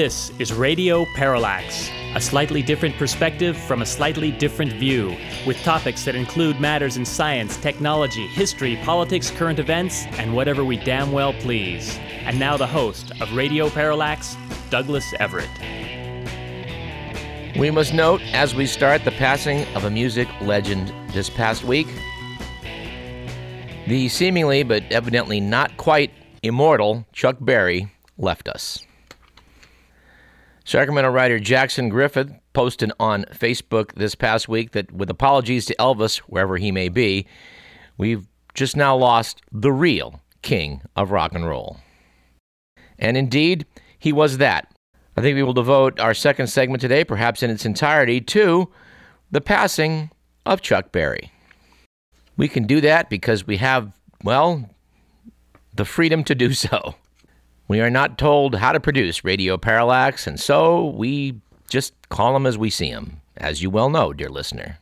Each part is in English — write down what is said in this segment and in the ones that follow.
This is Radio Parallax, a slightly different perspective from a slightly different view, with topics that include matters in science, technology, history, politics, current events, and whatever we damn well please. And now the host of Radio Parallax, Douglas Everett. We must note as we start the passing of a music legend this past week. The seemingly but evidently not quite immortal Chuck Berry left us. Sacramento writer Jackson Griffith posted on Facebook this past week that, with apologies to Elvis, wherever he may be, we've just now lost the real king of rock and roll. And indeed, he was that. I think we will devote our second segment today, perhaps in its entirety, to the passing of Chuck Berry. We can do that because we have, well, the freedom to do so. We are not told how to produce radio parallax, and so we just call them as we see them, as you well know, dear listener.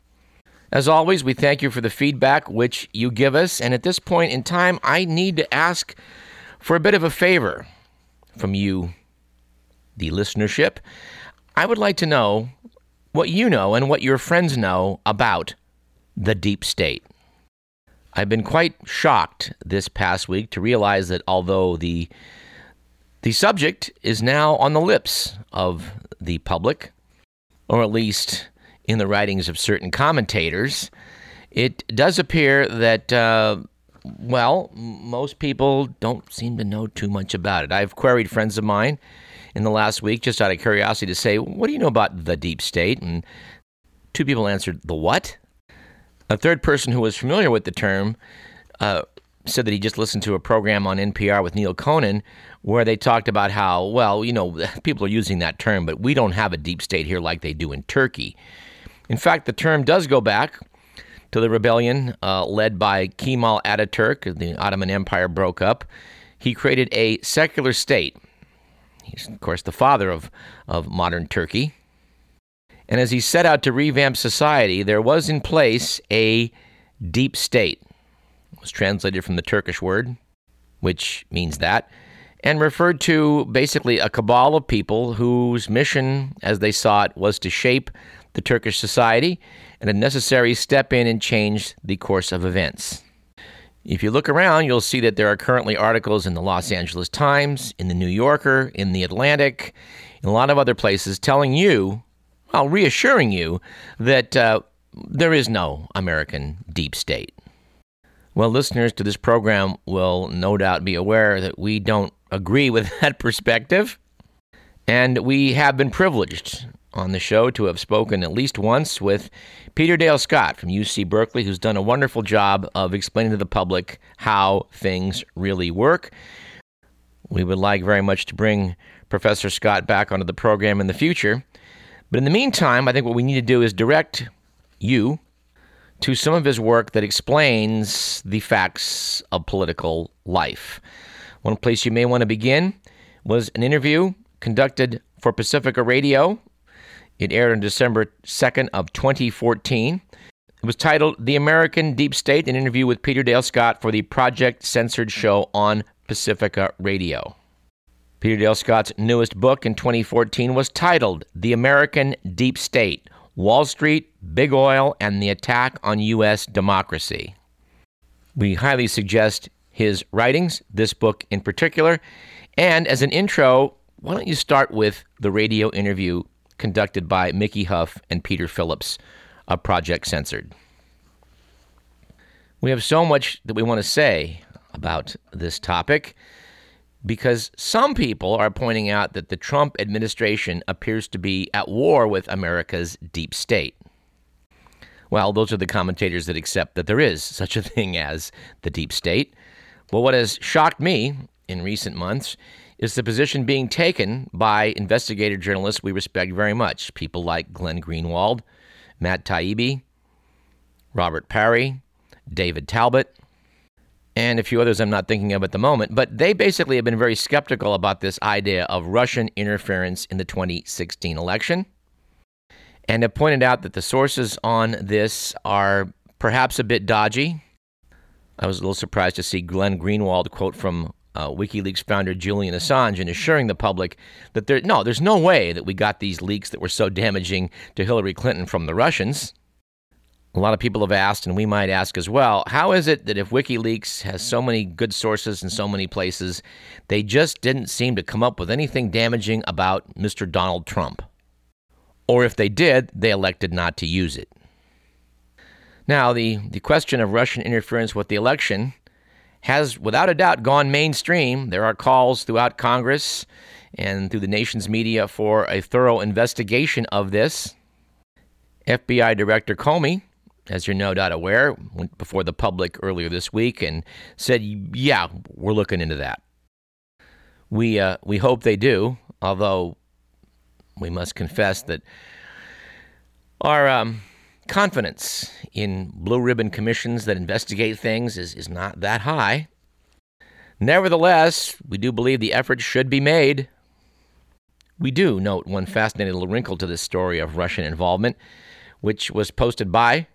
As always, we thank you for the feedback which you give us, and at this point in time, I need to ask for a bit of a favor from you, the listenership. I would like to know what you know and what your friends know about the deep state. I've been quite shocked this past week to realize that although the the subject is now on the lips of the public, or at least in the writings of certain commentators. It does appear that, uh, well, most people don't seem to know too much about it. I've queried friends of mine in the last week just out of curiosity to say, what do you know about the deep state? And two people answered, the what? A third person who was familiar with the term uh, said that he just listened to a program on NPR with Neal Conan where they talked about how, well, you know, people are using that term, but we don't have a deep state here like they do in Turkey. In fact, the term does go back to the rebellion uh, led by Kemal Ataturk. The Ottoman Empire broke up. He created a secular state. He's, of course, the father of, of modern Turkey. And as he set out to revamp society, there was in place a deep state. Was translated from the Turkish word, which means that and referred to basically a cabal of people whose mission, as they saw it, was to shape the Turkish society and a necessary step in and change the course of events. If you look around, you'll see that there are currently articles in the Los Angeles Times, in the New Yorker, in the Atlantic, in a lot of other places telling you, well, reassuring you that uh, there is no American deep state. Well, listeners to this program will no doubt be aware that we don't agree with that perspective. And we have been privileged on the show to have spoken at least once with Peter Dale Scott from UC Berkeley, who's done a wonderful job of explaining to the public how things really work. We would like very much to bring Professor Scott back onto the program in the future. But in the meantime, I think what we need to do is direct you to some of his work that explains the facts of political life. One place you may want to begin was an interview conducted for Pacifica Radio. It aired on December 2nd of 2014. It was titled The American Deep State, an interview with Peter Dale Scott for the Project Censored show on Pacifica Radio. Peter Dale Scott's newest book in 2014 was titled The American Deep State Wall Street, Big Oil, and the Attack on U.S. Democracy. We highly suggest his writings, this book in particular. And as an intro, why don't you start with the radio interview conducted by Mickey Huff and Peter Phillips of Project Censored? We have so much that we want to say about this topic because some people are pointing out that the Trump administration appears to be at war with America's deep state. Well, those are the commentators that accept that there is such a thing as the deep state. Well, what has shocked me in recent months is the position being taken by investigative journalists we respect very much. People like Glenn Greenwald, Matt Taibbi, Robert Parry, David Talbot, and a few others I'm not thinking of at the moment. But they basically have been very skeptical about this idea of Russian interference in the 2016 election and have pointed out that the sources on this are perhaps a bit dodgy I was a little surprised to see Glenn Greenwald quote from uh, WikiLeaks founder Julian Assange and assuring the public that there no, there's no way that we got these leaks that were so damaging to Hillary Clinton from the Russians. A lot of people have asked, and we might ask as well, how is it that if WikiLeaks has so many good sources in so many places, they just didn't seem to come up with anything damaging about Mr. Donald Trump? Or if they did, they elected not to use it. Now, the, the question of Russian interference with the election has, without a doubt, gone mainstream. There are calls throughout Congress and through the nation's media for a thorough investigation of this. FBI Director Comey, as you're no doubt aware, went before the public earlier this week and said, "Yeah, we're looking into that." We uh, we hope they do, although we must confess that our um, confidence in blue ribbon commissions that investigate things is, is not that high. Nevertheless, we do believe the effort should be made. We do note one fascinating little wrinkle to this story of Russian involvement, which was posted by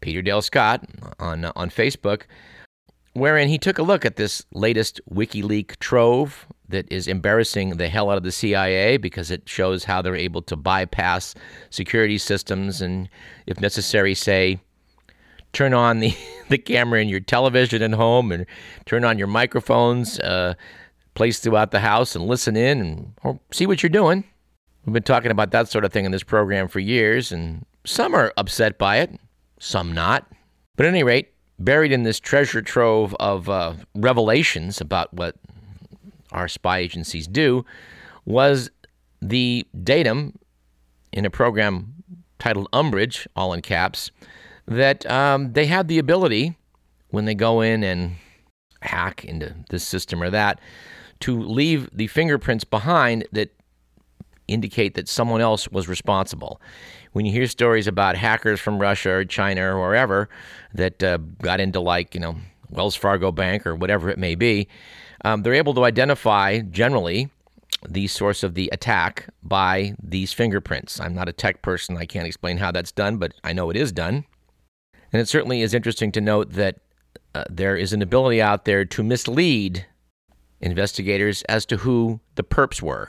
Peter Dale Scott on, on Facebook, wherein he took a look at this latest WikiLeaks trove that is embarrassing the hell out of the CIA because it shows how they're able to bypass security systems and, if necessary, say, turn on the, the camera in your television at home and turn on your microphones uh, placed throughout the house and listen in and or see what you're doing. We've been talking about that sort of thing in this program for years, and some are upset by it, some not. But at any rate, buried in this treasure trove of uh, revelations about what our spy agencies do was the datum in a program titled Umbrage, all in caps, that um, they had the ability when they go in and hack into this system or that to leave the fingerprints behind that indicate that someone else was responsible. When you hear stories about hackers from Russia or China or wherever that uh, got into, like, you know, Wells Fargo Bank or whatever it may be, um, they're able to identify generally the source of the attack by these fingerprints. I'm not a tech person, I can't explain how that's done, but I know it is done. And it certainly is interesting to note that uh, there is an ability out there to mislead investigators as to who the perps were.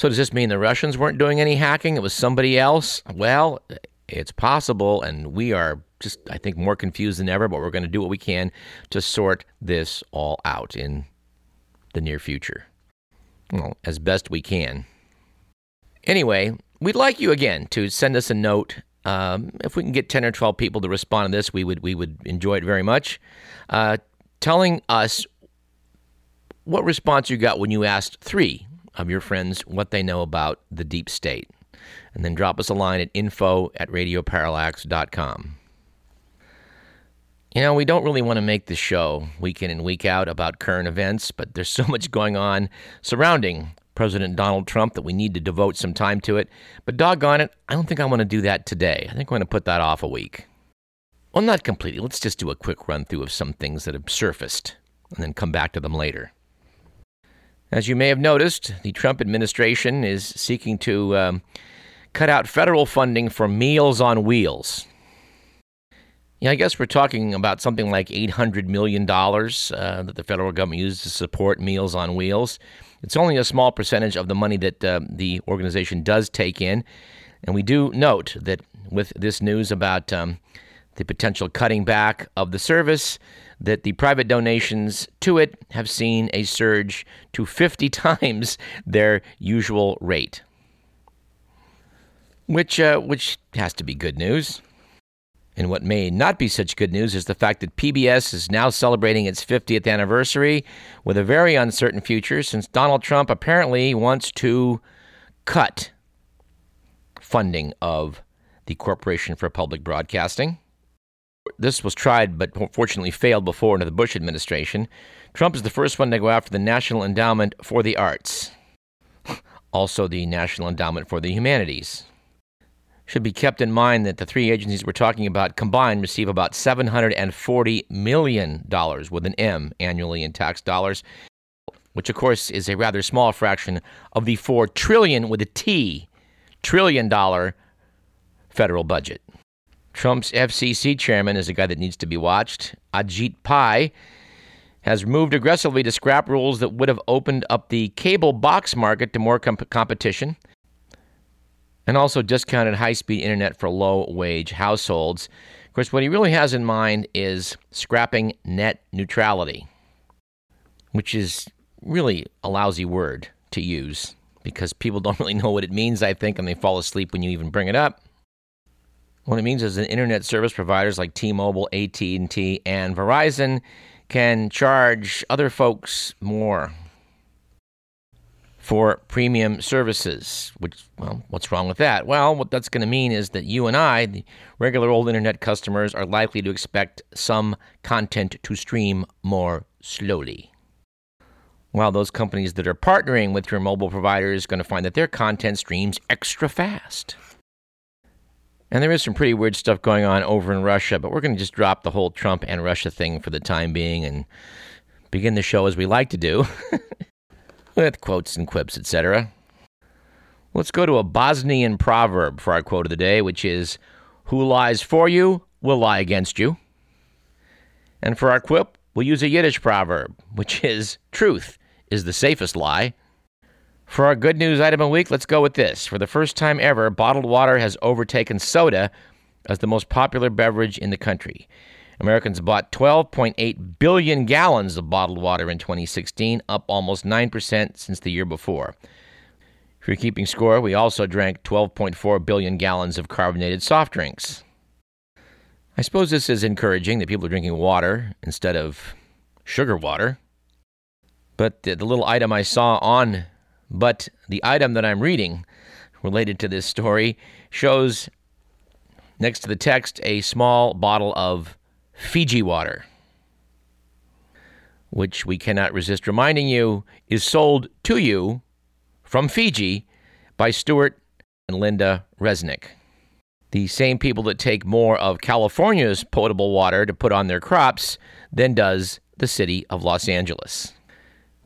So, does this mean the Russians weren't doing any hacking? It was somebody else? Well, it's possible, and we are just, I think, more confused than ever, but we're going to do what we can to sort this all out in the near future. Well, as best we can. Anyway, we'd like you again to send us a note. Um, if we can get 10 or 12 people to respond to this, we would, we would enjoy it very much. Uh, telling us what response you got when you asked three of your friends what they know about the deep state. And then drop us a line at info at radioparallax.com. You know, we don't really want to make the show week in and week out about current events, but there's so much going on surrounding President Donald Trump that we need to devote some time to it. But doggone it, I don't think I want to do that today. I think I'm going to put that off a week. Well, not completely. Let's just do a quick run through of some things that have surfaced and then come back to them later. As you may have noticed, the Trump administration is seeking to um, cut out federal funding for Meals on Wheels. Yeah, I guess we're talking about something like $800 million uh, that the federal government uses to support Meals on Wheels. It's only a small percentage of the money that uh, the organization does take in. And we do note that with this news about um, the potential cutting back of the service, that the private donations to it have seen a surge to 50 times their usual rate, which, uh, which has to be good news. And what may not be such good news is the fact that PBS is now celebrating its 50th anniversary with a very uncertain future since Donald Trump apparently wants to cut funding of the Corporation for Public Broadcasting. This was tried but fortunately failed before under the Bush administration. Trump is the first one to go after the National Endowment for the Arts, also the National Endowment for the Humanities should be kept in mind that the three agencies we're talking about combined receive about $740 million with an M annually in tax dollars, which of course is a rather small fraction of the 4 trillion with a T trillion dollar federal budget. Trump's FCC chairman is a guy that needs to be watched. Ajit Pai has moved aggressively to scrap rules that would have opened up the cable box market to more comp- competition and also discounted high speed internet for low wage households. Of course, what he really has in mind is scrapping net neutrality, which is really a lousy word to use because people don't really know what it means, I think, and they fall asleep when you even bring it up. What it means is that internet service providers like T-Mobile, AT&T, and Verizon can charge other folks more for premium services. Which, well, what's wrong with that? Well, what that's going to mean is that you and I, the regular old internet customers, are likely to expect some content to stream more slowly. While those companies that are partnering with your mobile provider is going to find that their content streams extra fast. And there is some pretty weird stuff going on over in Russia, but we're going to just drop the whole Trump and Russia thing for the time being and begin the show as we like to do, with quotes and quips, etc. Let's go to a Bosnian proverb for our quote of the day, which is Who lies for you will lie against you. And for our quip, we'll use a Yiddish proverb, which is Truth is the safest lie. For our good news item of the week, let's go with this. For the first time ever, bottled water has overtaken soda as the most popular beverage in the country. Americans bought 12.8 billion gallons of bottled water in 2016, up almost 9% since the year before. If you're keeping score, we also drank 12.4 billion gallons of carbonated soft drinks. I suppose this is encouraging that people are drinking water instead of sugar water. But the, the little item I saw on but the item that I'm reading related to this story shows next to the text a small bottle of Fiji water, which we cannot resist reminding you is sold to you from Fiji by Stuart and Linda Resnick. The same people that take more of California's potable water to put on their crops than does the city of Los Angeles.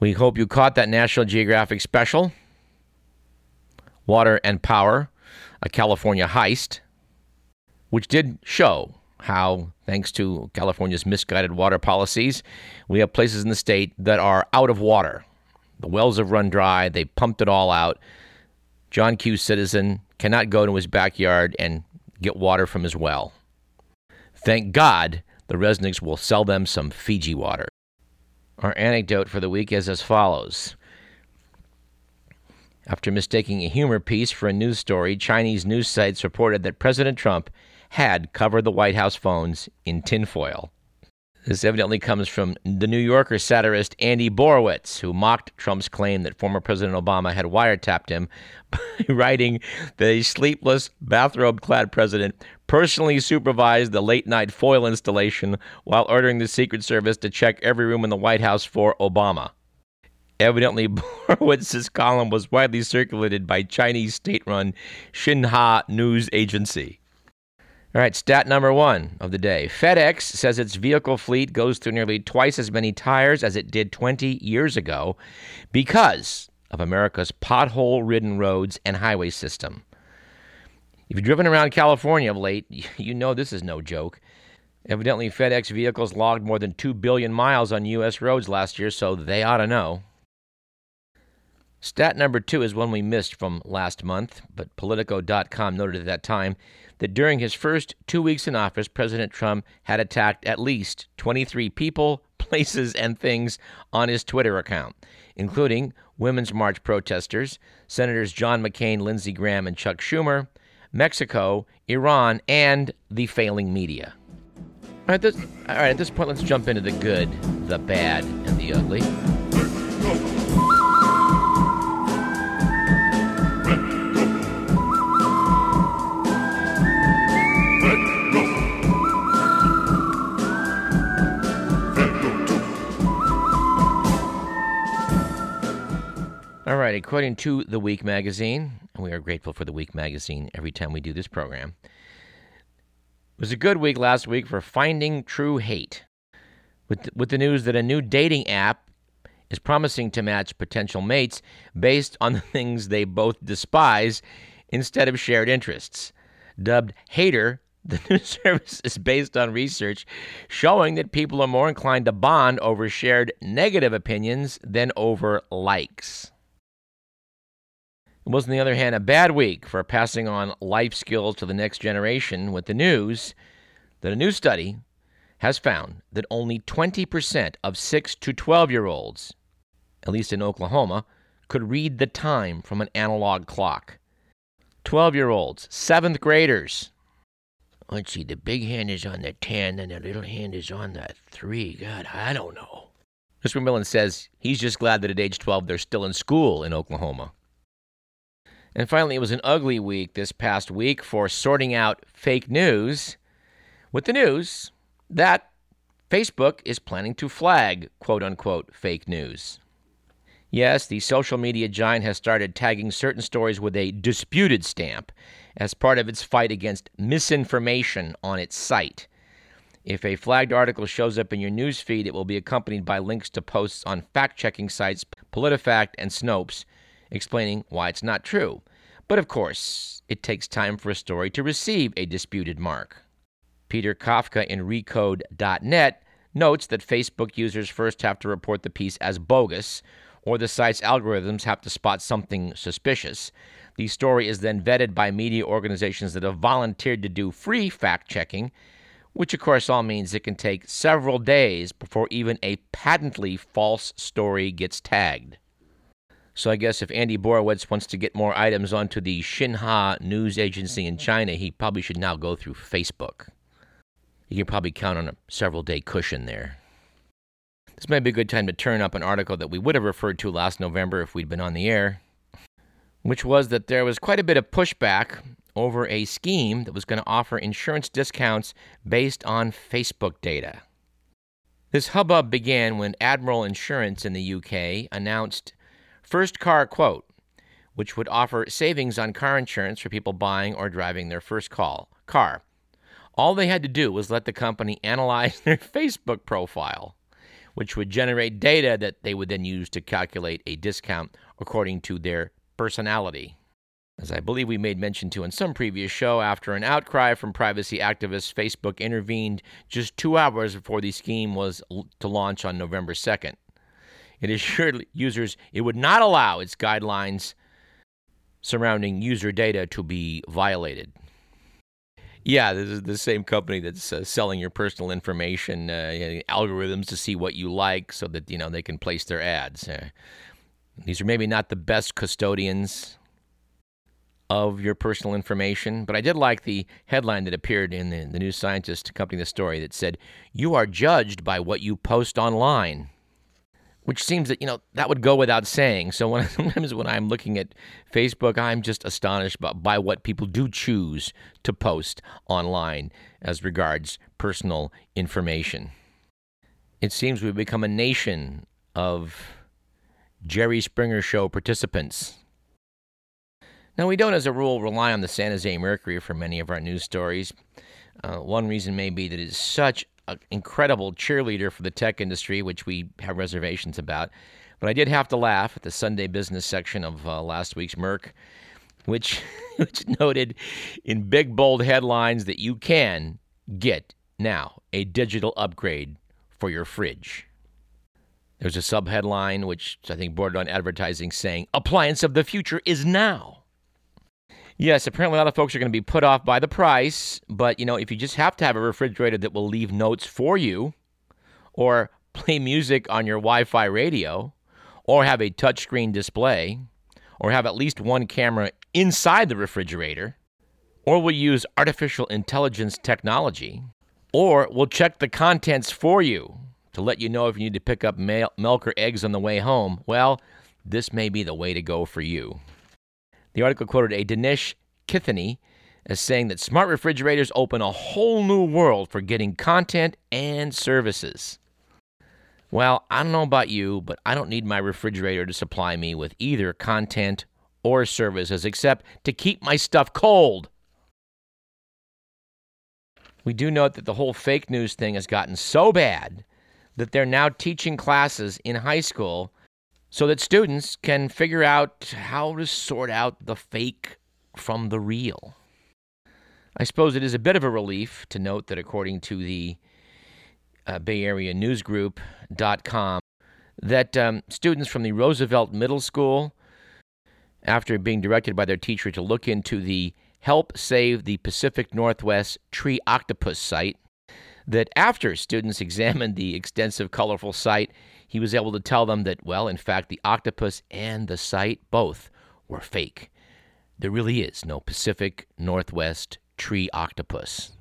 We hope you caught that National Geographic special, Water and Power, a California heist, which did show how, thanks to California's misguided water policies, we have places in the state that are out of water. The wells have run dry, they pumped it all out. John Q. Citizen cannot go to his backyard and get water from his well. Thank God the Resnicks will sell them some Fiji water. Our anecdote for the week is as follows. After mistaking a humor piece for a news story, Chinese news sites reported that President Trump had covered the White House phones in tinfoil. This evidently comes from the New Yorker satirist Andy Borowitz, who mocked Trump's claim that former President Obama had wiretapped him by writing that a sleepless, bathrobe clad president personally supervised the late night foil installation while ordering the Secret Service to check every room in the White House for Obama. Evidently, Borowitz's column was widely circulated by Chinese state run Xinhua News Agency. All right, stat number one of the day. FedEx says its vehicle fleet goes through nearly twice as many tires as it did 20 years ago because of America's pothole ridden roads and highway system. If you've driven around California of late, you know this is no joke. Evidently, FedEx vehicles logged more than 2 billion miles on U.S. roads last year, so they ought to know. Stat number two is one we missed from last month, but Politico.com noted at that time that during his first two weeks in office, President Trump had attacked at least 23 people, places, and things on his Twitter account, including Women's March protesters, Senators John McCain, Lindsey Graham, and Chuck Schumer, Mexico, Iran, and the failing media. All right, this, all right, at this point, let's jump into the good, the bad, and the ugly. All right, according to The Week magazine, we are grateful for The Week magazine every time we do this program, it was a good week last week for finding true hate. With, with the news that a new dating app is promising to match potential mates based on the things they both despise instead of shared interests. Dubbed Hater The new service is based on research showing that people are more inclined to bond over shared negative opinions than over likes. It was, on the other hand, a bad week for passing on life skills to the next generation with the news that a new study has found that only 20% of 6 to 12 year olds, at least in Oklahoma, could read the time from an analog clock. 12 year olds, seventh graders. Let's see, the big hand is on the 10 and the little hand is on the 3. God, I don't know. Mr. McMillan says he's just glad that at age 12 they're still in school in Oklahoma. And finally, it was an ugly week this past week for sorting out fake news with the news that Facebook is planning to flag quote unquote fake news. Yes, the social media giant has started tagging certain stories with a disputed stamp as part of its fight against misinformation on its site. If a flagged article shows up in your news feed, it will be accompanied by links to posts on fact checking sites PolitiFact and Snopes explaining why it's not true. But of course, it takes time for a story to receive a disputed mark. Peter Kafka in Recode.net notes that Facebook users first have to report the piece as bogus, or the site's algorithms have to spot something suspicious. The story is then vetted by media organizations that have volunteered to do free fact checking, which of course all means it can take several days before even a patently false story gets tagged. So I guess if Andy Borowitz wants to get more items onto the Xinhua news agency in China, he probably should now go through Facebook. You can probably count on a several day cushion there. This might be a good time to turn up an article that we would have referred to last November if we'd been on the air, which was that there was quite a bit of pushback over a scheme that was going to offer insurance discounts based on Facebook data. This hubbub began when Admiral Insurance in the UK announced First Car Quote, which would offer savings on car insurance for people buying or driving their first call car. All they had to do was let the company analyze their Facebook profile, which would generate data that they would then use to calculate a discount according to their personality. As I believe we made mention to in some previous show, after an outcry from privacy activists, Facebook intervened just two hours before the scheme was to launch on November 2nd. It assured users it would not allow its guidelines surrounding user data to be violated. Yeah, this is the same company that's uh, selling your personal information, uh, algorithms to see what you like, so that you know they can place their ads. Uh, these are maybe not the best custodians of your personal information, but I did like the headline that appeared in the, the New Scientist accompanying the story that said, "You are judged by what you post online." Which seems that you know that would go without saying. So when sometimes when I'm looking at Facebook, I'm just astonished by, by what people do choose to post online as regards personal information. It seems we've become a nation of Jerry Springer show participants. Now, we don't, as a rule, rely on the San Jose Mercury for many of our news stories. Uh, one reason may be that it is such an incredible cheerleader for the tech industry, which we have reservations about. But I did have to laugh at the Sunday business section of uh, last week's Merc, which, which noted in big, bold headlines that you can get now a digital upgrade for your fridge. There's a subheadline, which I think bordered on advertising, saying, Appliance of the future is now. Yes, apparently a lot of folks are going to be put off by the price, but you know, if you just have to have a refrigerator that will leave notes for you or play music on your Wi-Fi radio or have a touchscreen display or have at least one camera inside the refrigerator or will use artificial intelligence technology or will check the contents for you to let you know if you need to pick up milk or eggs on the way home, well, this may be the way to go for you. The article quoted a Dinesh Kithany as saying that smart refrigerators open a whole new world for getting content and services. Well, I don't know about you, but I don't need my refrigerator to supply me with either content or services except to keep my stuff cold. We do note that the whole fake news thing has gotten so bad that they're now teaching classes in high school so that students can figure out how to sort out the fake from the real. I suppose it is a bit of a relief to note that according to the uh, Bay Area News Newsgroup.com, that um, students from the Roosevelt Middle School, after being directed by their teacher to look into the Help Save the Pacific Northwest Tree Octopus site, that after students examined the extensive, colorful site, he was able to tell them that, well, in fact, the octopus and the site both were fake. There really is no Pacific Northwest tree octopus.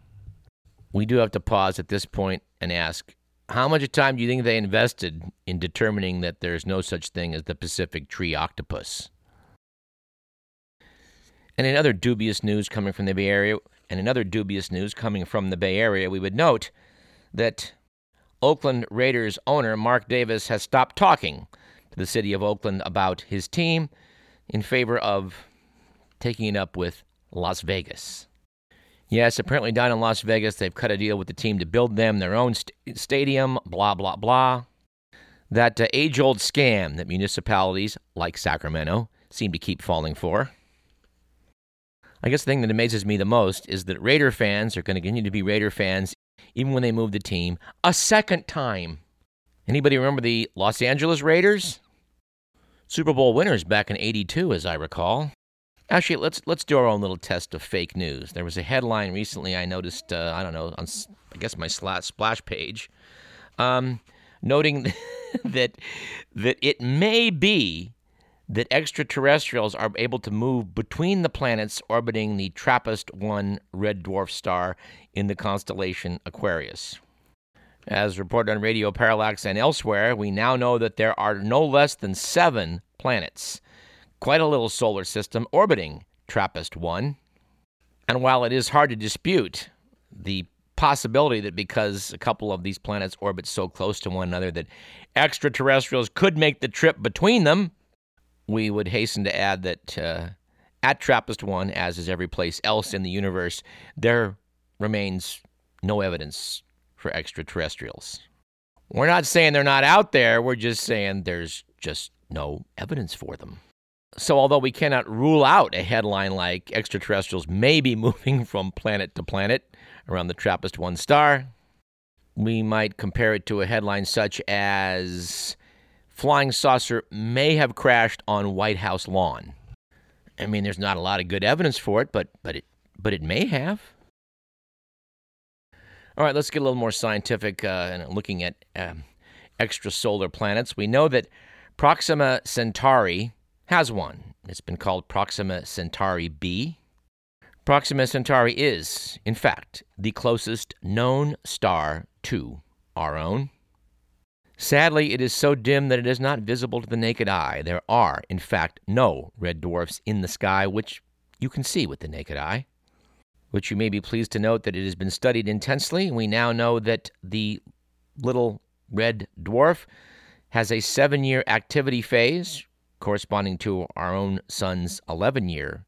We do have to pause at this point and ask how much time do you think they invested in determining that there's no such thing as the Pacific tree octopus? And in other dubious news coming from the Bay Area, and in other dubious news coming from the Bay Area, we would note that Oakland Raiders owner Mark Davis has stopped talking to the city of Oakland about his team in favor of taking it up with Las Vegas. Yes, apparently down in Las Vegas, they've cut a deal with the team to build them their own st- stadium, blah, blah, blah. That uh, age old scam that municipalities like Sacramento seem to keep falling for. I guess the thing that amazes me the most is that Raider fans are going to continue to be Raider fans even when they moved the team a second time. Anybody remember the Los Angeles Raiders? Super Bowl winners back in 82 as I recall. Actually, let's let's do our own little test of fake news. There was a headline recently I noticed uh, I don't know on I guess my splash page um, noting that that it may be that extraterrestrials are able to move between the planets orbiting the TRAPPIST 1 red dwarf star in the constellation Aquarius. As reported on Radio Parallax and elsewhere, we now know that there are no less than seven planets, quite a little solar system, orbiting TRAPPIST 1. And while it is hard to dispute the possibility that because a couple of these planets orbit so close to one another that extraterrestrials could make the trip between them, we would hasten to add that uh, at TRAPPIST 1, as is every place else in the universe, there remains no evidence for extraterrestrials. We're not saying they're not out there, we're just saying there's just no evidence for them. So, although we cannot rule out a headline like extraterrestrials may be moving from planet to planet around the TRAPPIST 1 star, we might compare it to a headline such as flying saucer may have crashed on White House lawn. I mean, there's not a lot of good evidence for it, but but it but it may have. All right, let's get a little more scientific uh, and looking at um, extrasolar planets. We know that Proxima Centauri has one. It's been called Proxima Centauri b. Proxima Centauri is, in fact, the closest known star to our own. Sadly, it is so dim that it is not visible to the naked eye. There are, in fact, no red dwarfs in the sky, which you can see with the naked eye. Which you may be pleased to note that it has been studied intensely. We now know that the little red dwarf has a seven year activity phase corresponding to our own sun's 11 year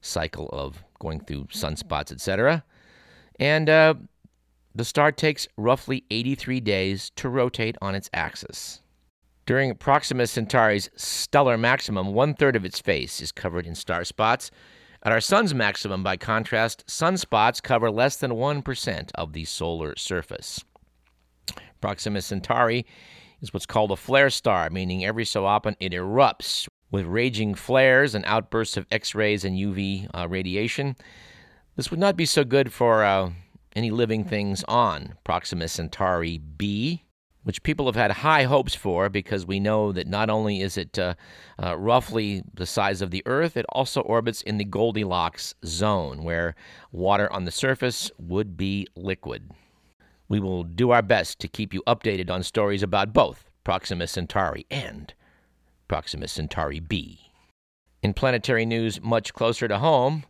cycle of going through sunspots, etc. And uh, the star takes roughly 83 days to rotate on its axis. During Proxima Centauri's stellar maximum, one third of its face is covered in star spots. At our sun's maximum, by contrast, sunspots cover less than 1% of the solar surface. Proxima Centauri is what's called a flare star, meaning every so often it erupts with raging flares and outbursts of X rays and UV uh, radiation. This would not be so good for uh, any living things on Proxima Centauri b, which people have had high hopes for because we know that not only is it uh, uh, roughly the size of the Earth, it also orbits in the Goldilocks zone, where water on the surface would be liquid. We will do our best to keep you updated on stories about both Proxima Centauri and Proxima Centauri b. In planetary news much closer to home,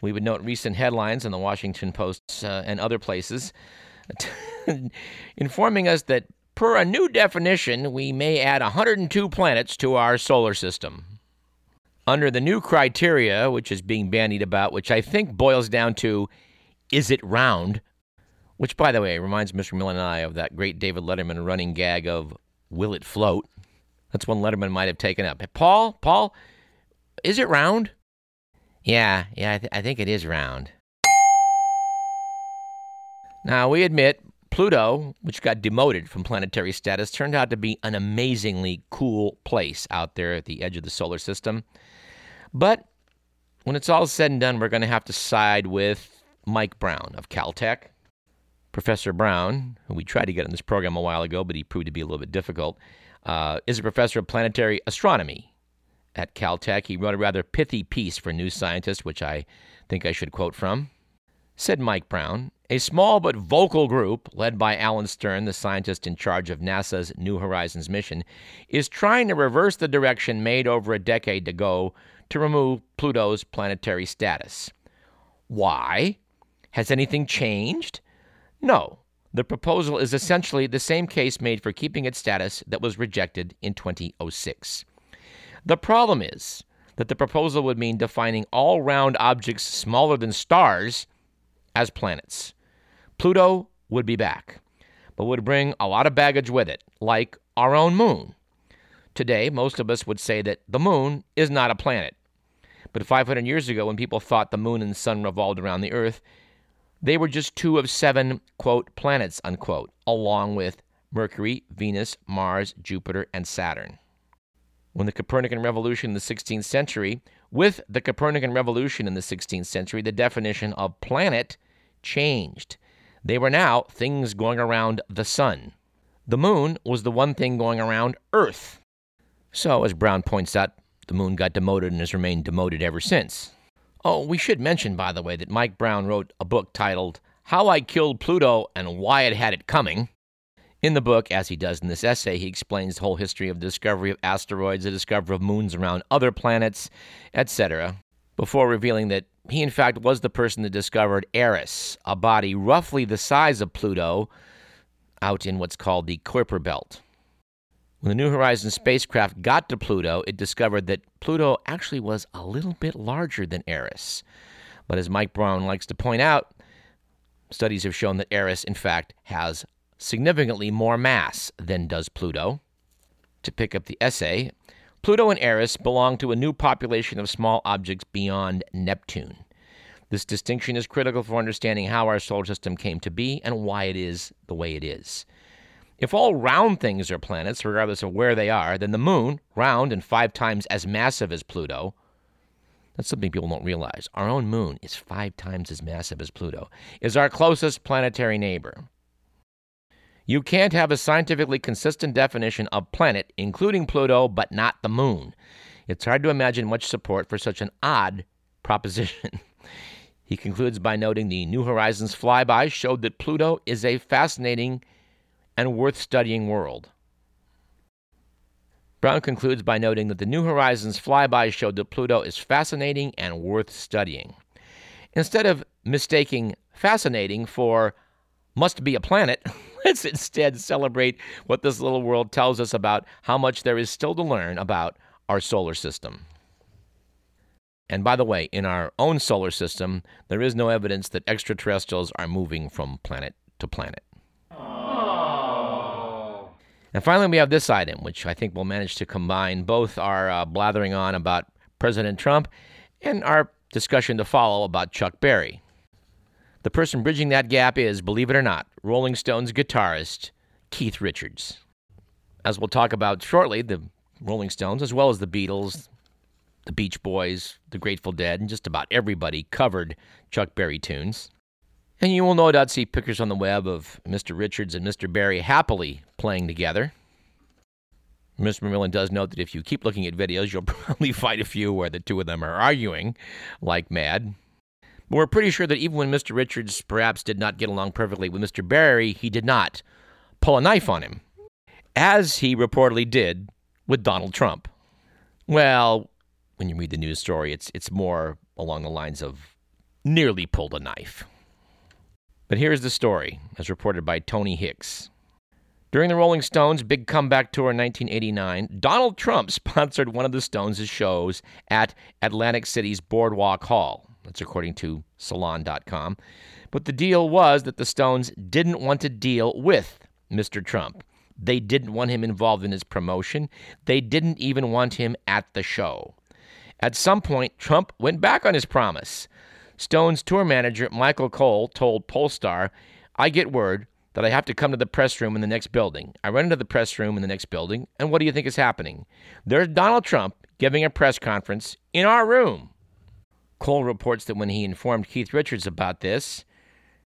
we would note recent headlines in the Washington Post uh, and other places informing us that, per a new definition, we may add 102 planets to our solar system. Under the new criteria, which is being bandied about, which I think boils down to is it round? Which, by the way, reminds Mr. Miller and I of that great David Letterman running gag of Will it float? That's one Letterman might have taken up. Paul, Paul, is it round? Yeah, yeah, I, th- I think it is round. Now, we admit Pluto, which got demoted from planetary status, turned out to be an amazingly cool place out there at the edge of the solar system. But when it's all said and done, we're going to have to side with Mike Brown of Caltech. Professor Brown, who we tried to get on this program a while ago, but he proved to be a little bit difficult, uh, is a professor of planetary astronomy at Caltech. He wrote a rather pithy piece for New Scientist, which I think I should quote from. Said Mike Brown, a small but vocal group, led by Alan Stern, the scientist in charge of NASA's New Horizons mission, is trying to reverse the direction made over a decade ago to remove Pluto's planetary status. Why? Has anything changed? No. The proposal is essentially the same case made for keeping its status that was rejected in 2006. The problem is that the proposal would mean defining all round objects smaller than stars as planets. Pluto would be back, but would bring a lot of baggage with it, like our own moon. Today, most of us would say that the moon is not a planet. But 500 years ago, when people thought the moon and sun revolved around the earth, they were just two of seven, quote, planets, unquote, along with Mercury, Venus, Mars, Jupiter, and Saturn. When the Copernican revolution in the 16th century, with the Copernican revolution in the 16th century, the definition of planet changed. They were now things going around the sun. The moon was the one thing going around Earth. So, as Brown points out, the moon got demoted and has remained demoted ever since. Oh, we should mention, by the way, that Mike Brown wrote a book titled How I Killed Pluto and Why It Had It Coming. In the book, as he does in this essay, he explains the whole history of the discovery of asteroids, the discovery of moons around other planets, etc., before revealing that he, in fact, was the person that discovered Eris, a body roughly the size of Pluto, out in what's called the Kuiper Belt. When the New Horizons spacecraft got to Pluto, it discovered that Pluto actually was a little bit larger than Eris. But as Mike Brown likes to point out, studies have shown that Eris, in fact, has significantly more mass than does Pluto. To pick up the essay, Pluto and Eris belong to a new population of small objects beyond Neptune. This distinction is critical for understanding how our solar system came to be and why it is the way it is. If all round things are planets, regardless of where they are, then the moon, round and five times as massive as Pluto, that's something people don't realize. Our own moon is five times as massive as Pluto, is our closest planetary neighbor. You can't have a scientifically consistent definition of planet, including Pluto, but not the moon. It's hard to imagine much support for such an odd proposition. he concludes by noting the New Horizons flyby showed that Pluto is a fascinating and worth studying world. Brown concludes by noting that the New Horizons flyby showed that Pluto is fascinating and worth studying. Instead of mistaking fascinating for must be a planet, Let's instead celebrate what this little world tells us about how much there is still to learn about our solar system. And by the way, in our own solar system, there is no evidence that extraterrestrials are moving from planet to planet. Aww. And finally, we have this item, which I think will manage to combine both our uh, blathering on about President Trump and our discussion to follow about Chuck Berry. The person bridging that gap is, believe it or not, Rolling Stones guitarist Keith Richards. As we'll talk about shortly, the Rolling Stones, as well as the Beatles, the Beach Boys, the Grateful Dead, and just about everybody covered Chuck Berry tunes. And you will no doubt see pictures on the web of Mr. Richards and Mr. Berry happily playing together. Mr. McMillan does note that if you keep looking at videos, you'll probably find a few where the two of them are arguing like mad. But we're pretty sure that even when Mr. Richards perhaps did not get along perfectly with Mr. Berry, he did not pull a knife on him, as he reportedly did with Donald Trump. Well, when you read the news story, it's, it's more along the lines of nearly pulled a knife. But here's the story, as reported by Tony Hicks. During the Rolling Stones' big comeback tour in 1989, Donald Trump sponsored one of the Stones' shows at Atlantic City's Boardwalk Hall. That's according to Salon.com. But the deal was that the Stones didn't want to deal with Mr. Trump. They didn't want him involved in his promotion. They didn't even want him at the show. At some point, Trump went back on his promise. Stone's tour manager, Michael Cohl, told Pollstar, I get word that I have to come to the press room in the next building. I run into the press room in the next building, and what do you think is happening? There's Donald Trump giving a press conference in our room. Cohl reports that when he informed Keith Richards about this,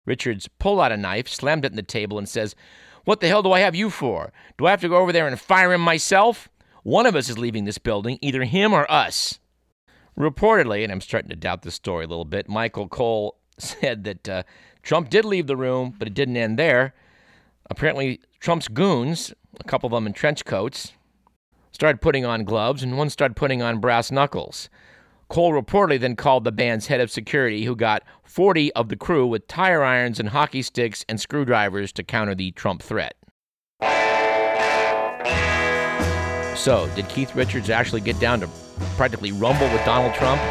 Richards pulled out a knife, slammed it in the table, and says, What the hell do I have you for? Do I have to go over there and fire him myself? One of us is leaving this building, either him or us. Reportedly, and I'm starting to doubt this story a little bit, Michael Cohl said that uh, Trump did leave the room, but it didn't end there. Apparently, Trump's goons, a couple of them in trench coats, started putting on gloves, and one started putting on brass knuckles. Cohl reportedly then called the band's head of security, who got 40 of the crew with tire irons and hockey sticks and screwdrivers to counter the Trump threat. So, did Keith Richards actually get down to practically rumble with Donald Trump?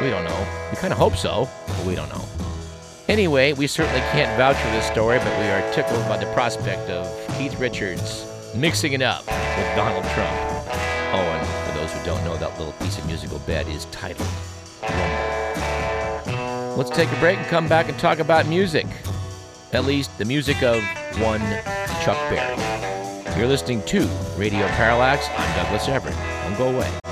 We don't know. We kind of hope so, but we don't know. Anyway, we certainly can't vouch for this story, but we are tickled by the prospect of Keith Richards mixing it up with Donald Trump. Piece of musical bed is titled Rumble. Let's take a break and come back and talk about music. At least the music of one Chuck Berry. You're listening to Radio Parallax. I'm Douglas Everett. Don't go away.